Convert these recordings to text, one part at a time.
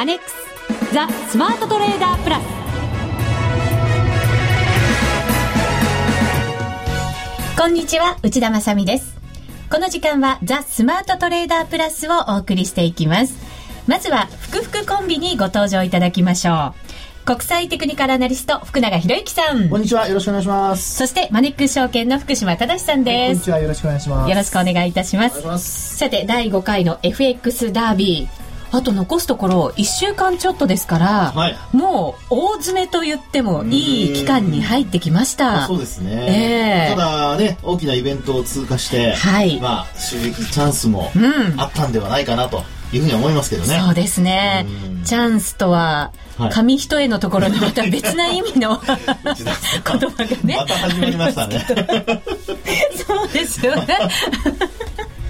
アネックスザ・スマートトレーダープラス。こんにちは内田まさです。この時間はザ・スマートトレーダープラスをお送りしていきます。まずは福福コンビにご登場いただきましょう。国際テクニカルアナリスト福永博之さん。こんにちはよろしくお願いします。そしてマネックス証券の福島正さんです、こんにちはよろしくお願いします。よろしくお願いいたします。さて第5回の FX ダービーあと残すところ1週間ちょっとですから、はい、もう大詰めと言ってもいい期間に入ってきましたそうですね、えー、ただね大きなイベントを通過して、はい、まあ収益チャンスもあったんではないかなと、いうふうに思いますけどね。そうですね。チャンスとは、紙一重のところにまた別な意味の 言葉がね。また始まりましたね。そうですよね。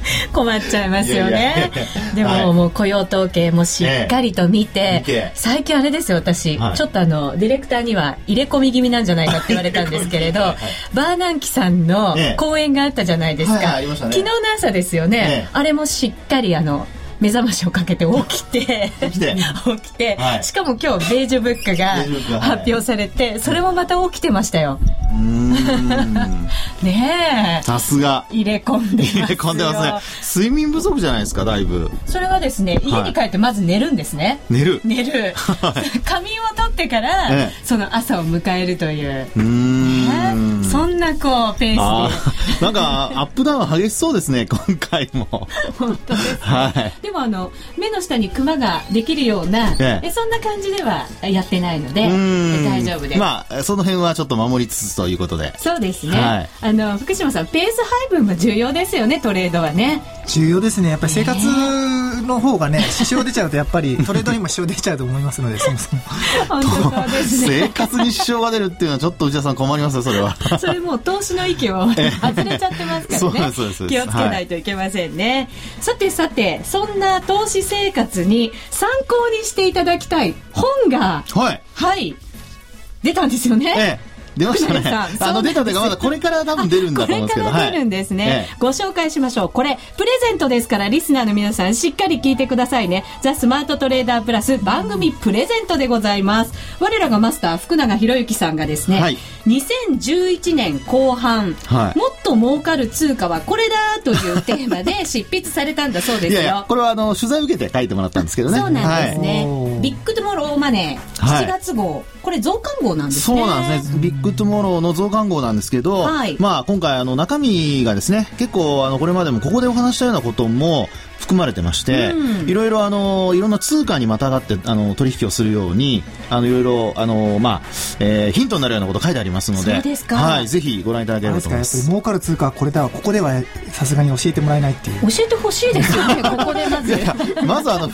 困っちゃいますよね。でも、はい、もう雇用統計もしっかりと見て、え最近あれですよ、私、はい、ちょっとあの、ディレクターには入れ込み気味なんじゃないかって言われたんですけれど、はい、バーナンキさんの講演があったじゃないですか。ね、昨日の朝ですよね。あれもしっかりあの、目覚ましをかけて起きて起きて。起きて、はい、しかも今日ベージュブックが発表されて、それもまた起きてましたよ。ねえ。さすが。入れ込んで入れ込んでますね。睡眠不足じゃないですかだいぶ。それはですね家に帰ってまず寝るんですね、寝る。寝る。仮眠を取ってから、ええ、その朝を迎えるという。うん、そんなこうペースで。なんかアップダウン激しそうですね今回も。本当です、ね、はいでもあの目の下にクマができるような、ええ、そんな感じではやってないので大丈夫です。まあその辺はちょっと守りつつということで。そうですね、はい、あの福島さんペース配分も重要ですよねトレードはね。重要ですね。やっぱり生活の方がね支障出ちゃうとやっぱりトレードにも支障出ちゃうと思いますのでそもそも。本当そうですね。生活に支障が出るっていうのはちょっと内田さん困りますよそれは。それもう投資の域を外れちゃってますからね。気をつけないといけませんね、はい、さてさてそんな投資生活に参考にしていただきたい本がはい、はい、出たんですよね、ええ出ましたね。あの出たというかまだこれから多分出るんだと思うんですけど。これから出るんですね、はい、ご紹介しましょう。これプレゼントですからリスナーの皆さんしっかり聞いてくださいね。ザスマートトレーダープラス番組プレゼントでございます。我らがマスター福永博之さんがですね、はい、2011年後半、はい、もっと儲かる通貨はこれだというテーマで執筆されたんだそうですよ。いやいやこれはあの取材を受けて書いてもらったんですけどね。そうなんですね。はい、ビッグトゥモローマネー7月号、これ増刊号なんですね。そうなんですね。ビッグトゥモローの増刊号なんですけど、はい、まあ今回あの中身がですね、結構あのこれまでもここでお話したようなことも含まれてまして、うん、いろいろあのいろんな通貨にまたがってあの取引をするようにあのいろいろあのまあ、えー、ヒントになるようなこと書いてありますので、はいぜひご覧いただければと思います。儲かる通貨はこれだここではさすがに教えてもらえないっていう。教えてほしいですよね ここでまず。まずあの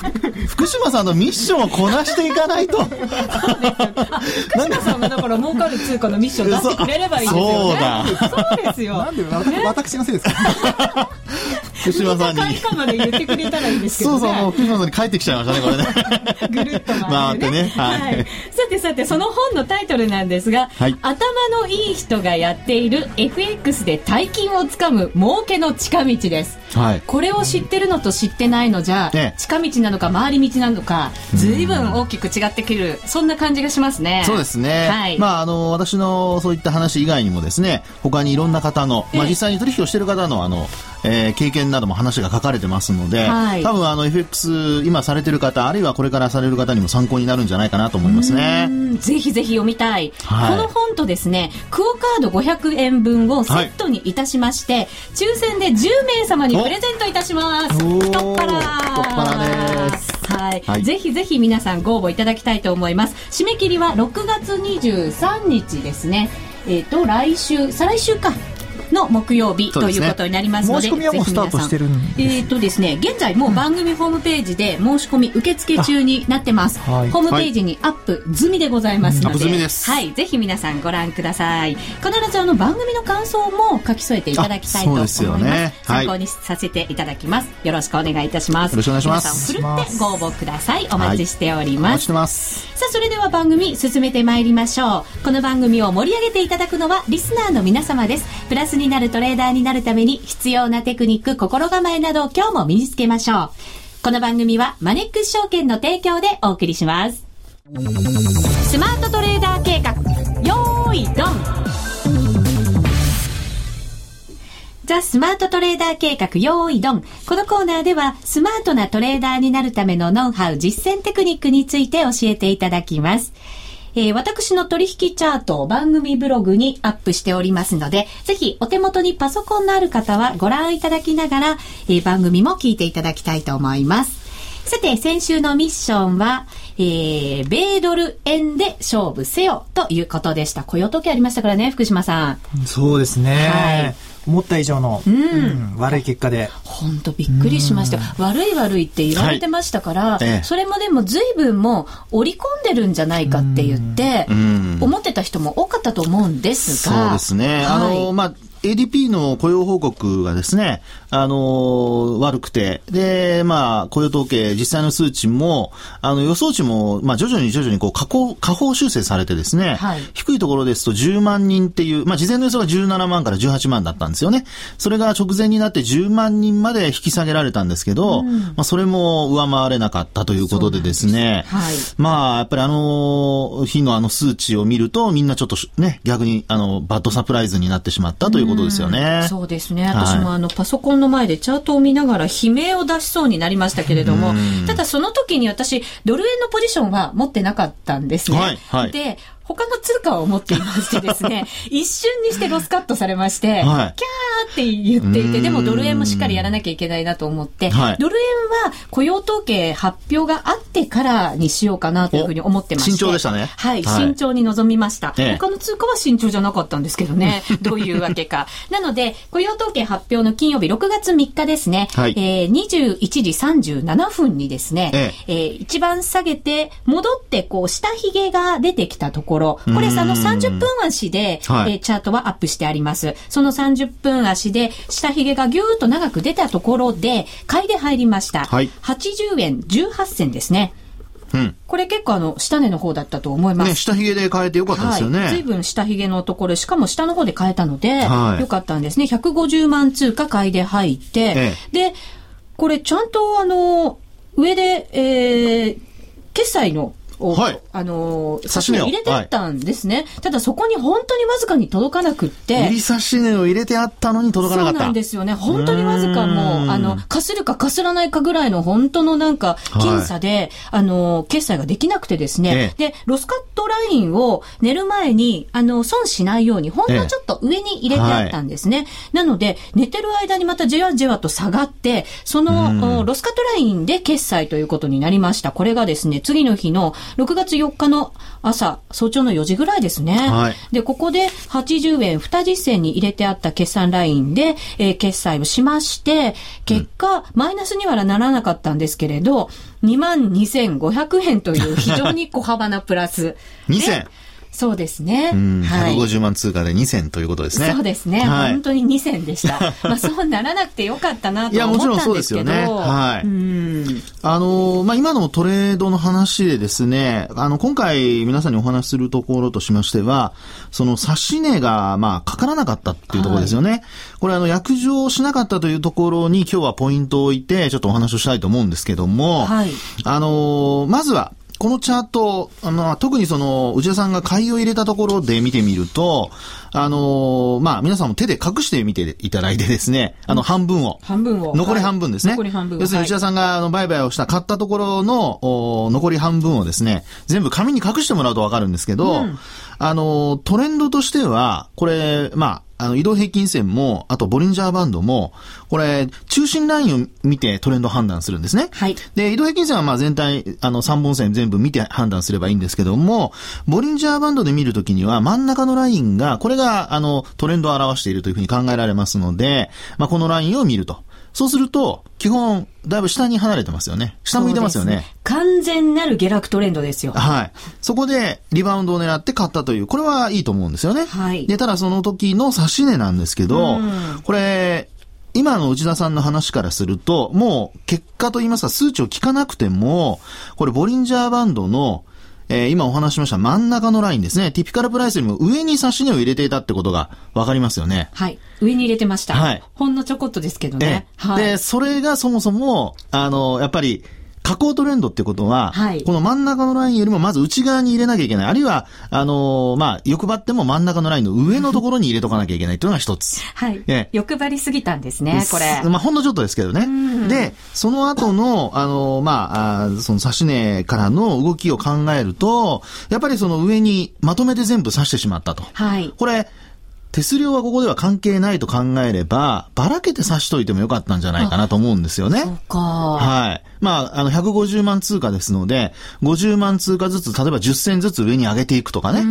福島さんのミッションをこなしていかないと。福島さんがだから儲かる通貨のミッション出してくれればいいですよね。そうだ。そうですよ。なんで、ね、私のせいですか？福島さんに。くれたらいいんですけど、ね、そうそう、もうに帰ってきちゃいましたね、これね。ぐるっと回ってね。ねはい、はい。さてさて、その本のタイトルなんですが、はい、頭のいい人がやっている FX で大金をつかむ儲けの近道です。はい。これを知ってるのと知ってないのじゃ、ね、近道なのか回り道なのか、ずいぶん大きく違ってくる、そんな感じがしますね。そうですね。はい。まあ、あの、私のそういった話以外にもですね、他にいろんな方の、まあ、実際に取引をしている方の、あの、えー、経験なども話が書かれてますので、はい、多分あの FX 今されてる方あるいはこれからされる方にも参考になるんじゃないかなと思いますね。ぜひぜひ読みたい、はい、この本とですねクオカード500円分をセットにいたしまして、はい、抽選で10名様にプレゼントいたします。太っ腹。です。はい、はい、ぜひぜひ皆さんご応募いただきたいと思います。締め切りは6月23日ですね。えっ、ー、と来週再来週かの木曜日ということになりますので、申し込えっ、とですね、現在もう番組ホームページで申し込み受付中になってます。ホームページにアップ済みでございますので、はい、ぜひ皆さんご覧ください。必ずあの番組の感想も書き添えていただきたいと思います。すね、参考にさせていただきます。よろしくお願いいたします。よろしくお願いします。皆さんふるってご応募ください。お待ちしております。はい、ますさあ、それでは番組進めてまいりましょう。この番組を盛り上げていただくのはリスナーの皆様です。プラスになるトレーダーになるために必要なテクニック、心構えなどを今日も身につけましょう。この番組はマネックス証券の提供でお送りします。スマートトレーダー計画、よーいドンザ・スマートトレーダー計画、用意ドン。このコーナーでは、スマートなトレーダーになるためのノウハウ、実践テクニックについて教えていただきます。えー、私の取引チャートを番組ブログにアップしておりますので、ぜひお手元にパソコンのある方はご覧いただきながら、えー、番組も聞いていただきたいと思います。さて、先週のミッションは、えー、米ドル円で勝負せよということでした。雇用統計ありましたからね、福島さん。そうですね。はい。思った以上の、うん、悪い結果で。本当びっくりしました。悪い悪いって言われてましたから、はい、それもでも随分も織り込んでるんじゃないかって言って、思ってた人も多かったと思うんですが。そうですね。はい、あの、まあ、ADP の雇用報告がですね、あの悪くて、で、まあ、雇用統計、実際の数値も、あの、予想値も、まあ、徐々に徐々にこう、下降、下方修正されてですね、はい、低いところですと10万人っていう、まあ、事前の予想が17万から18万だったんですよね。それが直前になって10万人まで引き下げられたんですけど、うん、まあ、それも上回れなかったということでですね、すはい、まあ、やっぱりあの日のあの数値を見ると、みんなちょっとね、逆に、あの、バッドサプライズになってしまったということですよね。うそうですね。私もあの、パソコンの前でチャートを見ながら悲鳴を出しそうになりましたけれども、ただその時に私、ドル円のポジションは持ってなかったんですね。はいはい、で、他の通貨を持っていましてですね、一瞬にしてロスカットされまして、はい、キャーって言っていて、でもドル円もしっかりやらなきゃいけないなと思って、はい、ドル円は雇用統計発表があってからにしようかなというふうに思ってまして。慎重でしたね。はい、慎重に臨みました。他の通貨は慎重じゃなかったんですけどね、どういうわけか。なので、雇用統計発表の金曜日6月3日ですね、はい、えー、21時37分にですね、ええー、一番下げて、戻ってこう、下髭が出てきたところ、ころ、これあの30分足で、はい、えー、チャートはアップしてあります。その30分足で、下髭がぎゅーっと長く出たところで、買いで入りました。はい、80円18銭ですね。うん、これ結構あの、下値の方だったと思います。ね、下髭で変えてよかったですよね。はい、随分下髭のところ、しかも下の方で変えたので、はい、よかったんですね。150万通貨買いで入って、ええ、で、これちゃんとあの、上で、えー、決済のを、はい、あのー、刺身を入れてあったんですね、はい、ただそこに本当にわずかに届かなくって。売り刺し値を入れてあったのに届かなかった。そうなんですよね。本当にわずかもう、あの、かするかかすらないかぐらいの本当のなんか、僅差で、はい、あの、決済ができなくてですね、ええ、で、ロスカットラインを寝る前に、あの、損しないように、ほんのちょっと上に入れてあったんですね。え、なので、寝てる間にまたじわじわと下がって、その、ロスカットラインで決済ということになりました。これがですね、次の日の6月4日の朝、早朝の4時ぐらいですね。はい、で、ここで80円2実銭に入れてあった決算ラインで、えー、決済をしまして、結果、うん、マイナスにはならなかったんですけれど、22,500円という非常に小幅なプラス。2000? そうですね。はい、150万通貨で2000ということですね。そうですね。はい、本当に2000でした。まあそうならなくてよかったなと思ったんですけど。いや、もちろんそうですよね。はい。うんあの、まあ今のトレードの話でですね、あの、今回皆さんにお話しするところとしましては、その指し値が、まあかからなかったっていうところですよね。はい、これあの、約定しなかったというところに今日はポイントを置いて、ちょっとお話をしたいと思うんですけども、はい。あの、まずは、このチャート、あの、特にその、内田さんが買いを入れたところで見てみると、あのまあ、皆さんも手で隠してみていただいてですね、あの、半分を。半分を。残り半分ですね。残り半分。要するに内田さんが、あの、売買をした、買ったところの、お残り半分をですね、全部紙に隠してもらうとわかるんですけど、うん、あの、トレンドとしては、これ、まあ、あの、移動平均線も、あとボリンジャーバンドも、これ、中心ラインを見てトレンド判断するんですね。はい。で、移動平均線はまあ全体、あの、3本線全部見て判断すればいいんですけども、ボリンジャーバンドで見るときには、真ん中のラインが、これが、あの、トレンドを表しているというふうに考えられますので、まあ、このラインを見ると。そうすると、基本、だいぶ下に離れてますよね。下向いてますよね。ね完全なる下落トレンドですよ。はい。そこで、リバウンドを狙って買ったという、これはいいと思うんですよね。はい。で、ただその時の指し値なんですけど、これ、今の内田さんの話からすると、もう結果といいますか数値を聞かなくても、これボリンジャーバンドのえー、今お話しました真ん中のラインですね。ティピカルプライスよりも上に指し値を入れていたってことがわかりますよね。はい。上に入れてました。はい。ほんのちょこっとですけどね。えー、はい。で、それがそもそも、あの、やっぱり、下降トレンドってことは、はい、この真ん中のラインよりもまず内側に入れなきゃいけない。あるいは、あのー、まあ、欲張っても真ん中のラインの上のところに入れとかなきゃいけないというのが一つ。はい。え欲張りすぎたんですね、これ。まあ、ほんのちょっとですけどね。で、その後の、あのー、まあ、あその指し値からの動きを考えると、やっぱりその上にまとめて全部指してしまったと。はい。これ、手数料はここでは関係ないと考えれば、ばらけて差しといてもよかったんじゃないかなと思うんですよね。そうか。はい。まあ、あの、150万通貨ですので、50万通貨ずつ、例えば10銭ずつ上に上げていくとかね。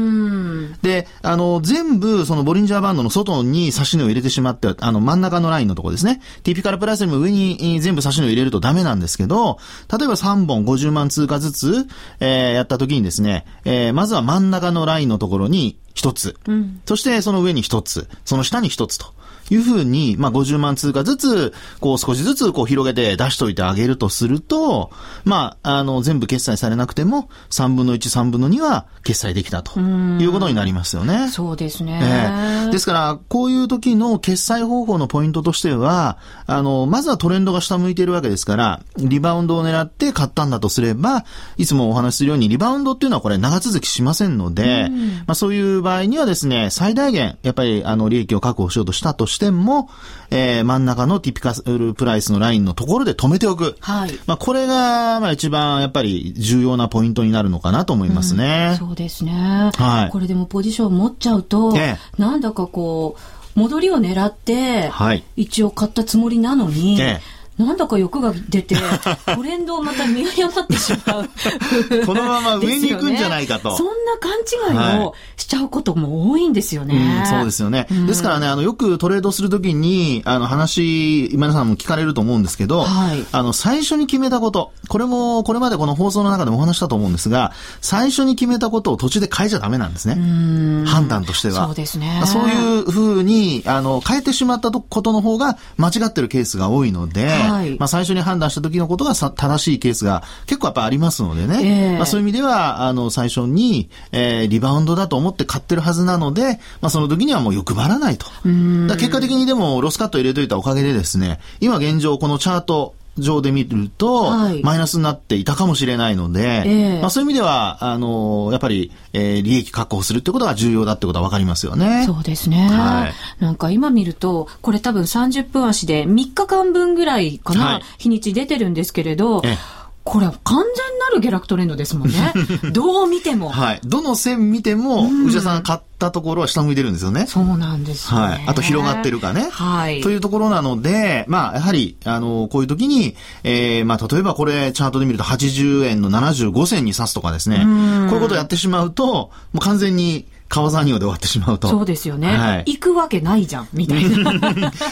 で、あの、全部、そのボリンジャーバンドの外に差し値を入れてしまって、あの、真ん中のラインのとこですね。ティピカルプラスよりも上に全部差し値を入れるとダメなんですけど、例えば3本50万通貨ずつ、えー、やった時にですね、えー、まずは真ん中のラインのところに一つ、うん、そしてその上に一つ、その下に一つと。いうふうに、まあ、50万通貨ずつ、こう、少しずつ、こう、広げて出しといてあげるとすると、まあ、あの、全部決済されなくても、3分の1、3分の2は決済できたということになりますよね。そうですね。えー、ですから、こういう時の決済方法のポイントとしては、あの、まずはトレンドが下向いているわけですから、リバウンドを狙って買ったんだとすれば、いつもお話しするように、リバウンドっていうのはこれ長続きしませんので、まあ、そういう場合にはですね、最大限、やっぱり、あの、利益を確保しようとしたとしても、えー、真ん中のティピカルプライスのラインのところで止めておく。はい。まあ、これが、まあ、一番やっぱり重要なポイントになるのかなと思いますね。うん、そうですね。はい。これでもポジション持っちゃうと、ええ、なんだかこう、戻りを狙って、はい、一応買ったつもりなのに、ええなんだか欲が出て、トレンドをまた見誤ってしまうこのまま上に行くんじゃないかと。ね、そんな勘違いをしちゃうことも多いんですよね。うん、そうですよね。うん、ですからね、あの、よくトレードするときに、あの、話、皆さんも聞かれると思うんですけど、はい、あの、最初に決めたこと、これも、これまでこの放送の中でもお話したと思うんですが、最初に決めたことを途中で変えちゃダメなんですね。判断としては。そうですね。そういうふうに、あの、変えてしまったことの方が間違ってるケースが多いので、はい、まあ、最初に判断した時のことが正しいケースが結構やっぱありますのでね。えー、まあ、そういう意味では、あの、最初に、えー、リバウンドだと思って買ってるはずなので、まあ、その時にはもう欲張らないと。だ結果的にでも、ロスカット入れといたおかげでですね、今現状このチャート、上で見ると、マイナスになっていたかもしれないので、えー、まあ、そういう意味では、あの、やっぱり、えー、利益確保するってことが重要だってことは分かりますよね。そうですね。はい、なんか今見ると、これ多分30分足で3日間分ぐらいかな、はい、日にち出てるんですけれど、えーこれは完全なる下落トレンドですもんね。どう見ても。はい。どの線見ても、内田さん買ったところは下向いてるんですよね。そうなんですね。はい。あと広がってるかね。はい。というところなので、まあ、やはり、あの、こういう時に、えー、まあ、例えばこれ、チャートで見ると80円の75銭に刺すとかですね。こういうことをやってしまうと、もう完全に、川沢仁王で終わってしまうと。そうですよね。はい、行くわけないじゃん、みたいな。ま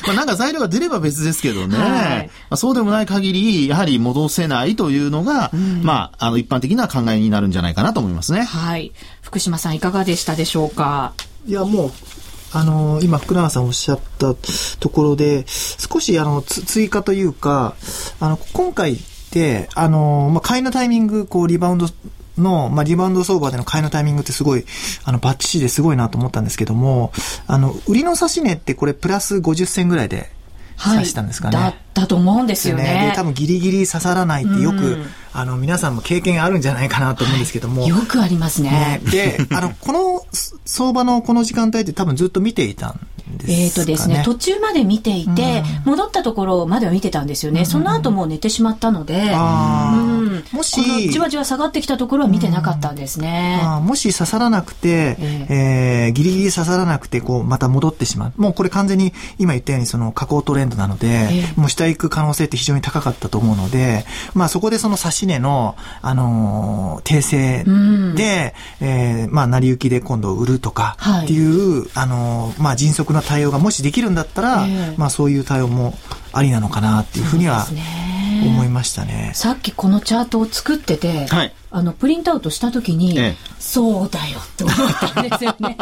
あなんか材料が出れば別ですけどね。はい、まあ、そうでもない限り、やはり戻せないというのが、うん、まあ、あの、一般的な考えになるんじゃないかなと思いますね。はい。福島さん、いかがでしたでしょうか？いや、もう、あの今、福永さんおっしゃったところで、少しあの追加というか、あの今回って、あのまあ、買いのタイミング、こうリバウンドの、まあ、リバウンド相場での買いのタイミングってすごい、あの、バッチシですごいなと思ったんですけども、あの、売りの指し値ってこれプラス50銭ぐらいで指したんですかね。はい、だったと思うんですよね。ねで、多分ギリギリ刺さらないってよく、うん、あの、皆さんも経験あるんじゃないかなと思うんですけども。はい、よくありますね。ねで、あの、この相場のこの時間帯って多分ずっと見ていたんえっ、ー、とですね、途中まで見ていて、うん、戻ったところまでは見てたんですよね。うん、その後もう寝てしまったので、うん。もし、じわじわ下がってきたところは見てなかったんですね。もし刺さらなくて、えー、えー、ギリギリ刺さらなくて、こう、また戻ってしまう。もうこれ完全に今言ったようにその下降トレンドなので、えー、もう下行く可能性って非常に高かったと思うので、まあそこでその指し値の、あのー、訂正で、うん、えー、まあ成り行きで今度売るとかっていう、はい、あのー、まあ迅速な対応がもしできるんだったら、えー、まあそういう対応もありなのかなっていうふうには思いましたね。さっきこのチャートを作ってて、はい、あのプリントアウトした時に、ええ、そうだよって思ったんですよね。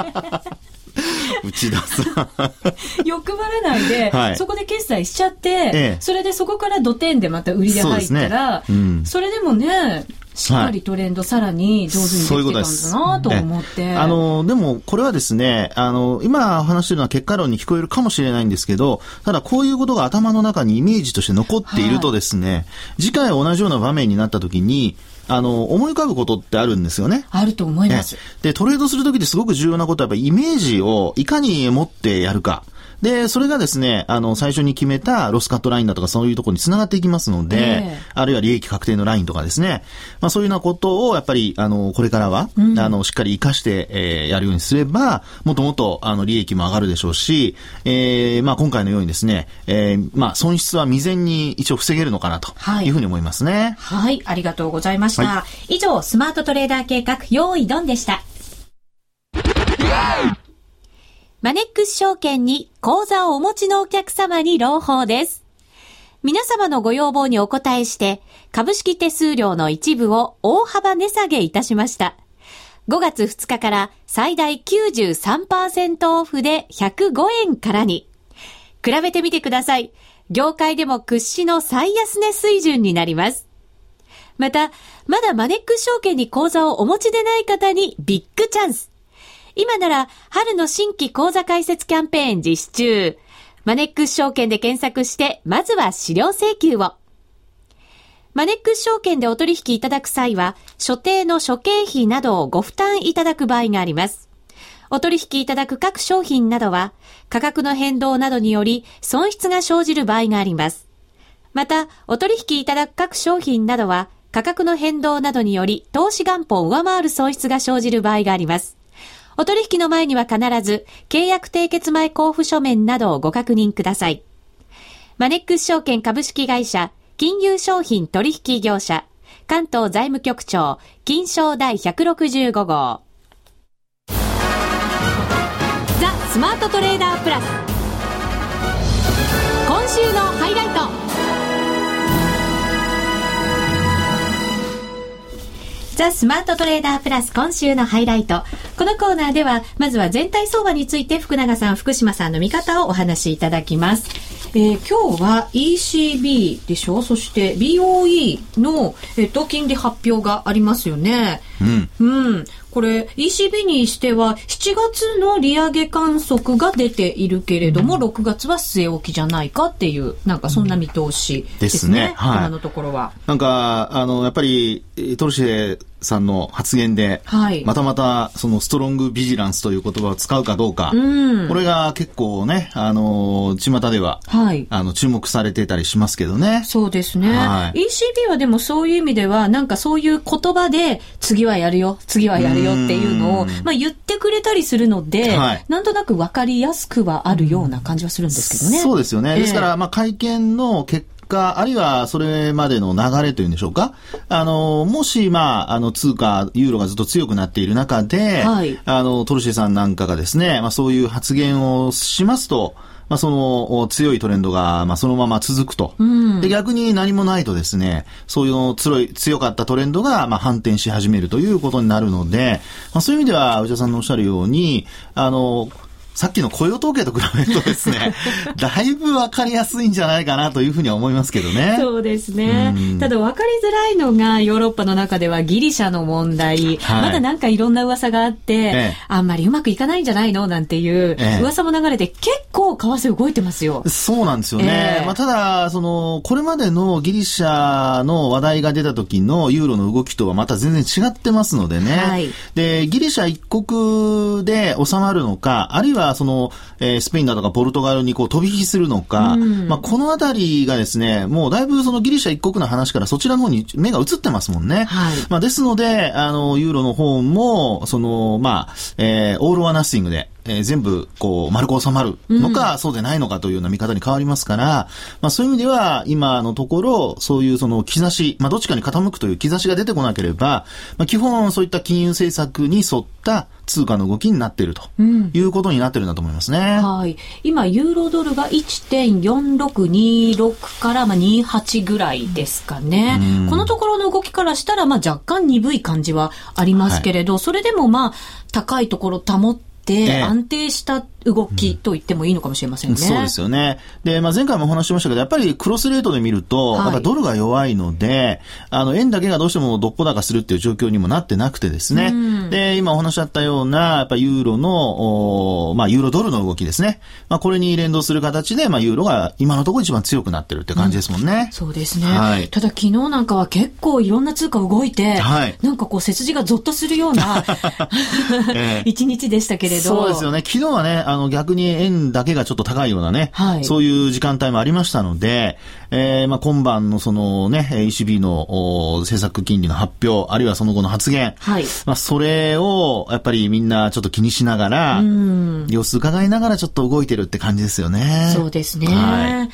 内田さん。欲張らないで、はい、そこで決済しちゃって、ええ、それでそこから土点でまた売りで入ったら、そ、ね。うん、それでもね、しっかりトレンド、さらに上手にできてたんだなと思って。あの、でも、これはですね、あの、今話してるのは結果論に聞こえるかもしれないんですけど、ただこういうことが頭の中にイメージとして残っているとですね、はい、次回同じような場面になった時に、あの、思い浮かぶことってあるんですよね。あると思います。で、トレードするときってすごく重要なことは、やっぱイメージをいかに持ってやるか。で、それがですね、あの、最初に決めたロスカットラインだとかそういうところにつながっていきますので、えー、あるいは利益確定のラインとかですね、まあそういうようなことをやっぱり、あの、これからは、うん、あの、しっかり活かして、えー、やるようにすれば、もっともっと、あの、利益も上がるでしょうし、えー、まあ今回のようにですね、えー、まあ損失は未然に一応防げるのかなというふうに思いますね。はい、はい、ありがとうございました。はい、以上、スマートトレーダー計画、用意ドンでした。マネックス証券に口座をお持ちのお客様に朗報です。皆様のご要望にお答えして、株式手数料の一部を大幅値下げいたしました。5月2日から最大93%オフで105円からに。比べてみてください。業界でも屈指の最安値水準になります。また、まだマネックス証券に口座をお持ちでない方にビッグチャンス。今なら春の新規講座開設キャンペーン実施中。マネックス証券で検索して、まずは資料請求を。マネックス証券でお取引いただく際は、所定の諸経費などをご負担いただく場合があります。お取引いただく各商品などは、価格の変動などにより損失が生じる場合があります。また、お取引いただく各商品などは、価格の変動などにより投資元本を上回る損失が生じる場合があります。お取引の前には必ず、契約締結前交付書面などをご確認ください。マネックス証券株式会社、金融商品取引業者、関東財務局長、金賞第165号。ザ・スマートトレーダープラス。今週のハイライト。ザ・スマートトレーダープラス今週のハイライト。このコーナーでは、まずは全体相場について福永さん、福島さんの見方をお話しいただきます。えー、今日は ECB でしょ？そして BOE の、えっと、金利発表がありますよね。うん。うん。これ ECB にしては7月の利上げ観測が出ているけれども、うん、6月は据え置きじゃないかっていうなんかそんな見通しですね。うん、ですねはい、今のところは。なんかあのやっぱりトルシェさんの発言で、はい、またまたそのストロングビジランスという言葉を使うかどうか、うん、これが結構ね、あの、巷では、はい、あの、注目されてたりしますけどね。そうですね。はい、ECB はでもそういう意味では、なんかそういう言葉で、次はやるよ、次はやるよっていうのを、まあ言ってくれたりするので、はい、なんとなく分かりやすくはあるような感じはするんですけどね。そうですよね。ですから、まあ会見の結果、あるいはそれまでの流れというんでしょうか。あの、もし、まあ、あの、通貨、ユーロがずっと強くなっている中で、はい、あの、トルシェさんなんかがですね、まあ、そういう発言をしますと、まあ、その強いトレンドが、まあ、そのまま続くと、うん、で。逆に何もないとですね、そういう強い、強かったトレンドが、まあ、反転し始めるということになるので、まあ、そういう意味では、内田さんのおっしゃるように、あの、さっきの雇用統計と比べるとですね、だいぶわかりやすいんじゃないかなというふうには思いますけどね。そうですね。ただ分かりづらいのがヨーロッパの中ではギリシャの問題、はい、まだなんかいろんな噂があって、ええ、あんまりうまくいかないんじゃないの？なんていう噂も流れて結構為替動いてますよ。そうなんですよね。えー、まあ、ただ、その、これまでのギリシャの話題が出た時のユーロの動きとはまた全然違ってますのでね。はい、で、ギリシャ一国で収まるのか、あるいははその、えー、スペインだとかポルトガルにこう飛び火するのか、うん、まあ、このあたりがですね、もうだいぶそのギリシャ一国の話からそちらの方に目が移ってますもんね。はい、まあ、ですので、あの、ユーロの方も、その、まあ、えー、オール・ワ・ナッシングで、えー、全部、こう、丸く収まるのか、うん、そうでないのかというような見方に変わりますから、まあそういう意味では、今のところ、そういうその兆し、まあどっちかに傾くという兆しが出てこなければ、まあ基本そういった金融政策に沿った通貨の動きになっているということになってるんだと思いますね。うん、はい。今、ユーロドルが1.4626からまあ28ぐらいですかね。うん、このところの動きからしたら、まあ若干鈍い感じはありますけれど、はい、それでもまあ、高いところ保って、安定したっ動きと言ってもいいのかもしれませんね。そうですよね。で、まあ、前回もお話ししましたけど、やっぱりクロスレートで見ると、はい、やっぱドルが弱いので、あの、円だけがどうしてもどっぽ高するっていう状況にもなってなくてですね。うん、で、今お話しあったような、やっぱユーロの、おまあ、ユーロドルの動きですね。まあ、これに連動する形で、まあ、ユーロが今のところ一番強くなってるって感じですもんね。うん、そうですね。はい、ただ、昨日なんかは結構いろんな通貨動いて、はい、なんかこう、背筋がゾッとするような 一日でしたけれど。そうですよね。昨日はね、あの、逆に円だけがちょっと高いようなね、はい、そういう時間帯もありましたので、えー、まあ今晩のそのね、ECB の政策金利の発表、あるいはその後の発言、はい、まあそれをやっぱりみんなちょっと気にしながら、様子伺いながらちょっと動いてるって感じですよね。そうですね。はい、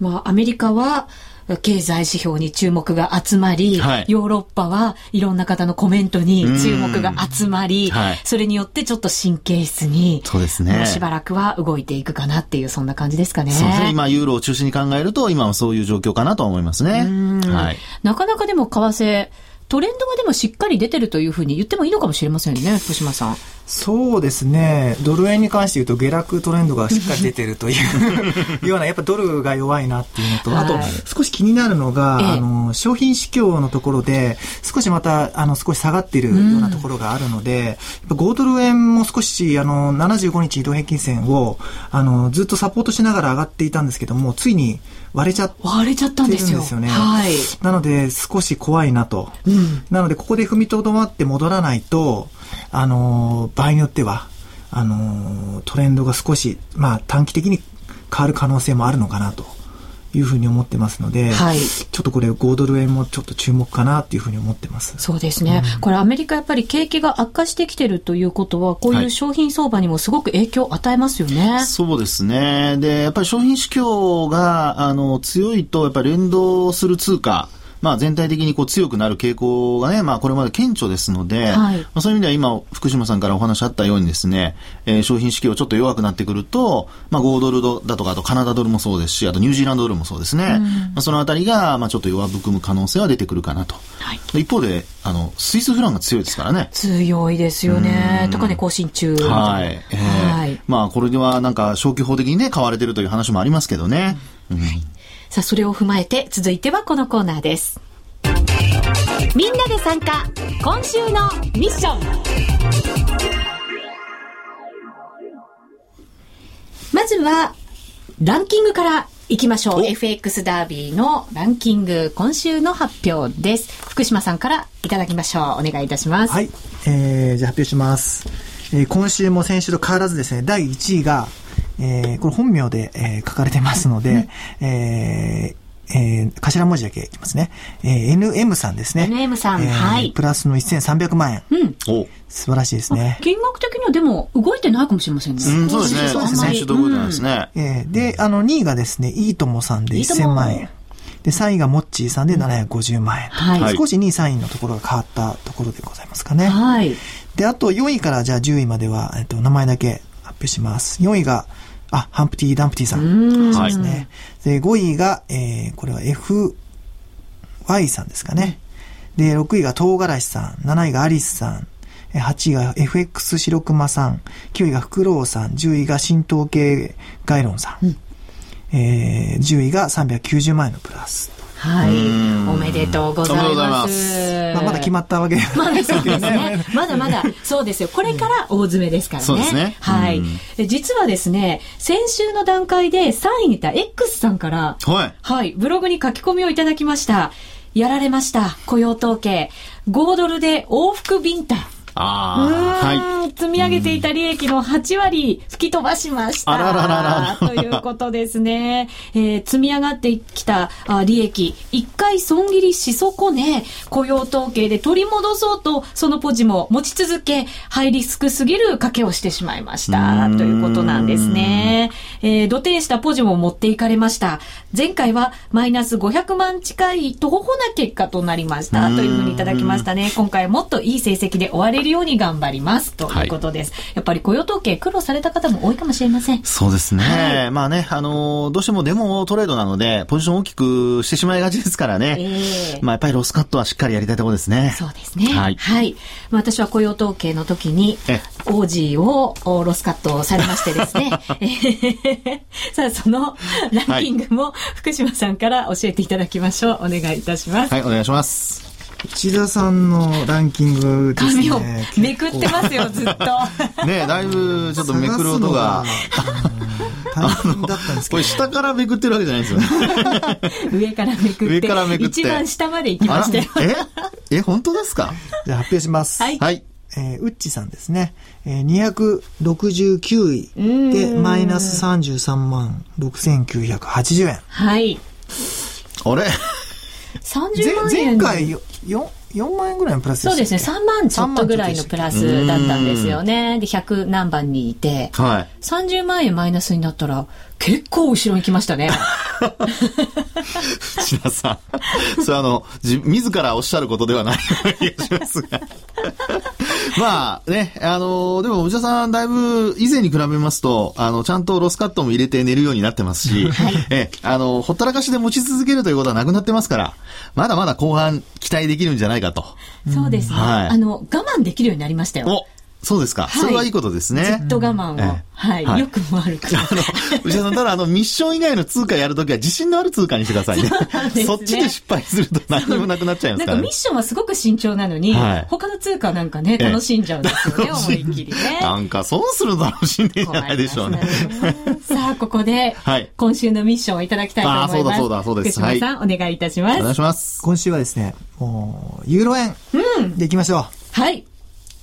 まあアメリカは、経済指標に注目が集まり、はい、ヨーロッパはいろんな方のコメントに注目が集まり、はい、それによってちょっと神経質に、そうですね。しばらくは動いていくかなっていう、そんな感じですかね。そうですね。今、ユーロを中心に考えると、今はそういう状況かなと思いますね。はい。なかなかでも為替、トレンドがでもしっかり出てるというふうに言ってもいいのかもしれませんね、福島さん。そうですね。ドル円に関して言うと下落トレンドがしっかり出てるというような、やっぱドルが弱いなっていうのと、はい、あと少し気になるのが、ええ、あの、商品市況のところで、少しまた、あの、少し下がっているようなところがあるので、うん、5ドル円も少し、あの、75日移動平均線を、あの、ずっとサポートしながら上がっていたんですけども、ついに割れちゃって割れちゃったんですよ。ですよね。はい。なので、少し怖いなと。うん、なので、ここで踏みとどまって戻らないと、あの場合によっては、あのトレンドが少し、まあ、短期的に変わる可能性もあるのかなと。いうふうに思ってますので、はい、ちょっとこれ5ドル円もちょっと注目かなっていうふうに思ってます。そうですね。うん、これアメリカやっぱり景気が悪化してきてるということは、こういう商品相場にもすごく影響を与えますよね。はい、そうですね。で、やっぱり商品市況が、あの、強いと、やっぱり連動する通貨、まあ、全体的にこう強くなる傾向がね、まあ、これまで顕著ですので、はい、まあ、そういう意味では今、福島さんからお話あったようにですね、えー、商品市況ちょっと弱くなってくると、まあ、5ドルだとか、あとカナダドルもそうですし、あとニュージーランドドルもそうですね、うん、まあ、そのあたりが、まあ、ちょっと弱含む可能性は出てくるかなと。はい、一方で、あの、スイスフランが強いですからね。強いですよね。高値更新中。はい。えー、はい。まあ、これではなんか消去法的にね、買われてるという話もありますけどね。うん、はい。さあ、それを踏まえて、続いてはこのコーナーです。みんなで参加今週のミッション。まずはランキングからいきましょう。FX ダービーのランキング今週の発表です。福島さんからいただきましょう。お願いいたします。はい、えー、じゃあ発表します、えー、今週も先週と変わらずですね第1位がえー、これ本名で、えー、書かれてますので、えー、えー、頭文字だけいきますね。えー、NM さんですね。NM さん、えー、はい。プラスの1300万円。うん。お素晴らしいですね。金額的にはでも動いてないかもしれませんね。うん、そうですね。そうですね。最初動いてないですね。えー、で、あの、2位がですね、いいともさんで1000万円。で、3位がモッチーさんで750万円。はい。少し2位、3位のところが変わったところでございますかね。はい。で、あと4位からじゃあ10位までは、えっと、名前だけ発表します。4位が、あ、ハンプティ・ダンプティさん。そうですね。で、5位が、えー、これは FY さんですかね。で、6位が唐辛子さん。7位がアリスさん。8位が FX 白熊さん。9位がフクロウさん。10位が新統計概論さん。うん、えー、10位が390万円のプラス。はい。おめでとうございます。まあ、まだ決まったわけでまだそうですね。まだまだ、そうですよ。これから大詰めですからね。そうですね。はい。実はですね、先週の段階で3位にいた X さんから、はい。はい。ブログに書き込みをいただきました。やられました。雇用統計。5ドルで往復ビンタ。ああ、はい。積み上げていた利益の8割吹き飛ばしました。あららららということですね。えー、積み上がってきたあ利益、一回損切りし損ね、雇用統計で取り戻そうと、そのポジも持ち続け、ハイリスクすぎる賭けをしてしまいました。ということなんですね。えー、土定したポジも持っていかれました。前回はマイナス500万近い徒歩な結果となりました。というふうにいただきましたね。今回もっといい成績で終われれるように頑張ります。ということです。はい、やっぱり雇用統計苦労された方も多いかもしれません。そうですね。はい、まあね、あのどうしてもデモトレードなので、ポジション大きくしてしまいがちですからね。えー、まあやっぱりロスカットはしっかりやりたいところですね。そうですね。はい。はい。まあ私は雇用統計の時に、オージーをロスカットされましてですね。さあ、そのランキングも福島さんから教えていただきましょう。お願いいたします。はい、お願いします。内田さんのランキングですね。紙をめくってますよ、ずっと。ねだいぶちょっとめくる音が。大変だったんですけど。これ下からめくってるわけじゃないですよね。上からめくって。上からめくって。一番下まで行きましたよ。ええ、本当ですか？じゃあ発表します。はい。はいえー、ウッチさんですね。えー、269位で、マイナス33万6980円。はい。あれ？?30 万円。前回よ、4万円ぐらいのプラスそうですね。3万ちょっとぐらいのプラスだったんですよね。で、100何番にいて、はい、30万円マイナスになったら、結構後ろに来ましたね。内田さん、それあの、自らおっしゃることではない気がしますが。まあね、あのでも内田さんだいぶ以前に比べますと、あの、ちゃんとロスカットも入れて寝るようになってますし、はい、え、あの、ほったらかしで持ち続けるということはなくなってますから、まだまだ後半期待できるんじゃないかと。そうですね。はい、あの、我慢できるようになりましたよ。そうですか、はい、それはいいことですね。じっと我慢を。えはい。はい、よくも悪くも。あの、内田さん、ただあの、ミッション以外の通貨やるときは自信のある通貨にしてくださいね。そねそっちで失敗すると何もなくなっちゃいますから、ね、なんかミッションはすごく慎重なのに、はい、他の通貨なんかね、楽しんじゃうんですよね、思いっきりね。なんか損する楽しんでんじゃないでしょうね。さあ、ここで、今週のミッションをいただきたいと思います。あ、そうだそうだ、そうです。福島さん、はい、お願いいたします。お願いします。今週はですね、もう、ユーロ円でいきましょう。はい。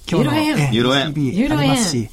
今日のユーロ円。ユーロ円。ありますし、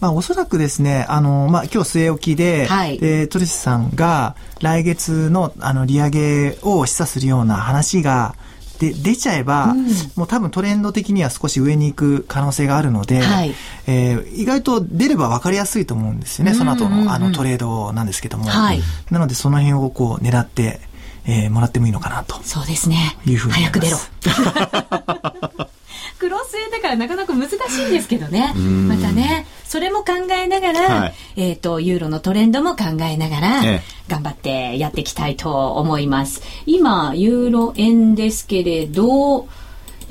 まあ、おそらくですね、あの、まあ、今日据え置きで、はい、で、トリスさんが来月の、あの、利上げを示唆するような話が、で、出ちゃえば、うん、もう多分トレンド的には少し上に行く可能性があるので、はい、えー、意外と出れば分かりやすいと思うんですよね、その後のあのトレードなんですけども。はい、なのでその辺をこう狙って、えー、もらってもいいのかなと。そうですね。いうふうに。早く出ろ。クロス円だからなかなか難しいんですけどね。またね、それも考えながら、はい、えっ、ー、と、ユーロのトレンドも考えながら、頑張ってやっていきたいと思います。今、ユーロ円ですけれど、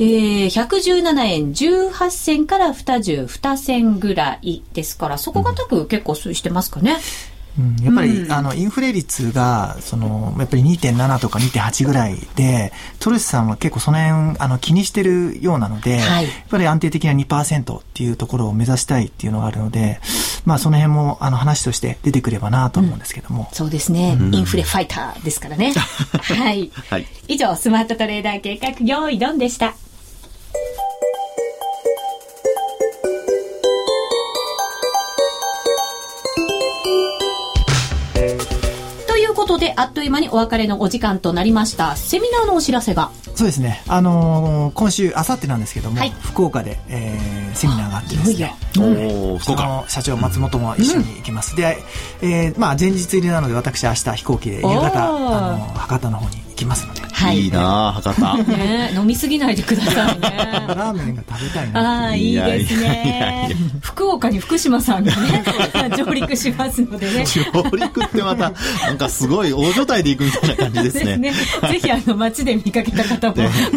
えー、117円18銭から22銭ぐらいですから、そこが多分結構してますかね？うん、やっぱり、うん、あの、インフレ率が、その、やっぱり2.7とか2.8ぐらいで、トルスさんは結構その辺、あの、気にしてるようなので、はい、やっぱり安定的な2%っていうところを目指したいっていうのがあるので、まあ、その辺も、あの、話として出てくればなと思うんですけども。うん、そうですね、インフレファイターですからね。はい。はい。以上、スマートトレーダー計画、用意ドンでした。で、あっという間にお別れのお時間となりました。セミナーのお知らせが。そうですね。あのー、今週、あさってなんですけども、はい、福岡で、えー、セミナーがあってですね。お福岡。社長、松本も一緒に行きます。うん、で、えー、まあ、前日入りなので、私、明日飛行機で夕方、あの、博多の方にきますので。はい。いいな博多。ね飲みすぎないでくださいね。ラーメンが食べたいな。ああ、いいですね。福岡に福島さんがね、上陸しますのでね。上陸ってまた、なんかすごい大所帯で行くみたいな感じですね。ぜひあの街で見かけた方も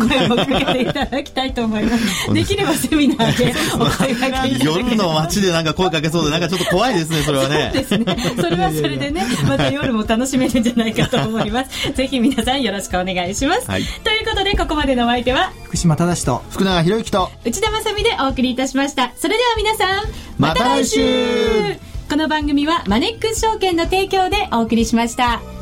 声をかけていただきたいと思います。できればセミナーでお声かけ夜の街でなんか声かけそうで、なんかちょっと怖いですね、それはね。そうですね。それはそれでね、また夜も楽しめるんじゃないかと思います。ぜひ皆さんよろしくお願いします、はい、ということでここまでのお相手は福島正と福永博之と内田まさみでお送りいたしましたそれでは皆さんまた来週この番組はマネックス証券の提供でお送りしました。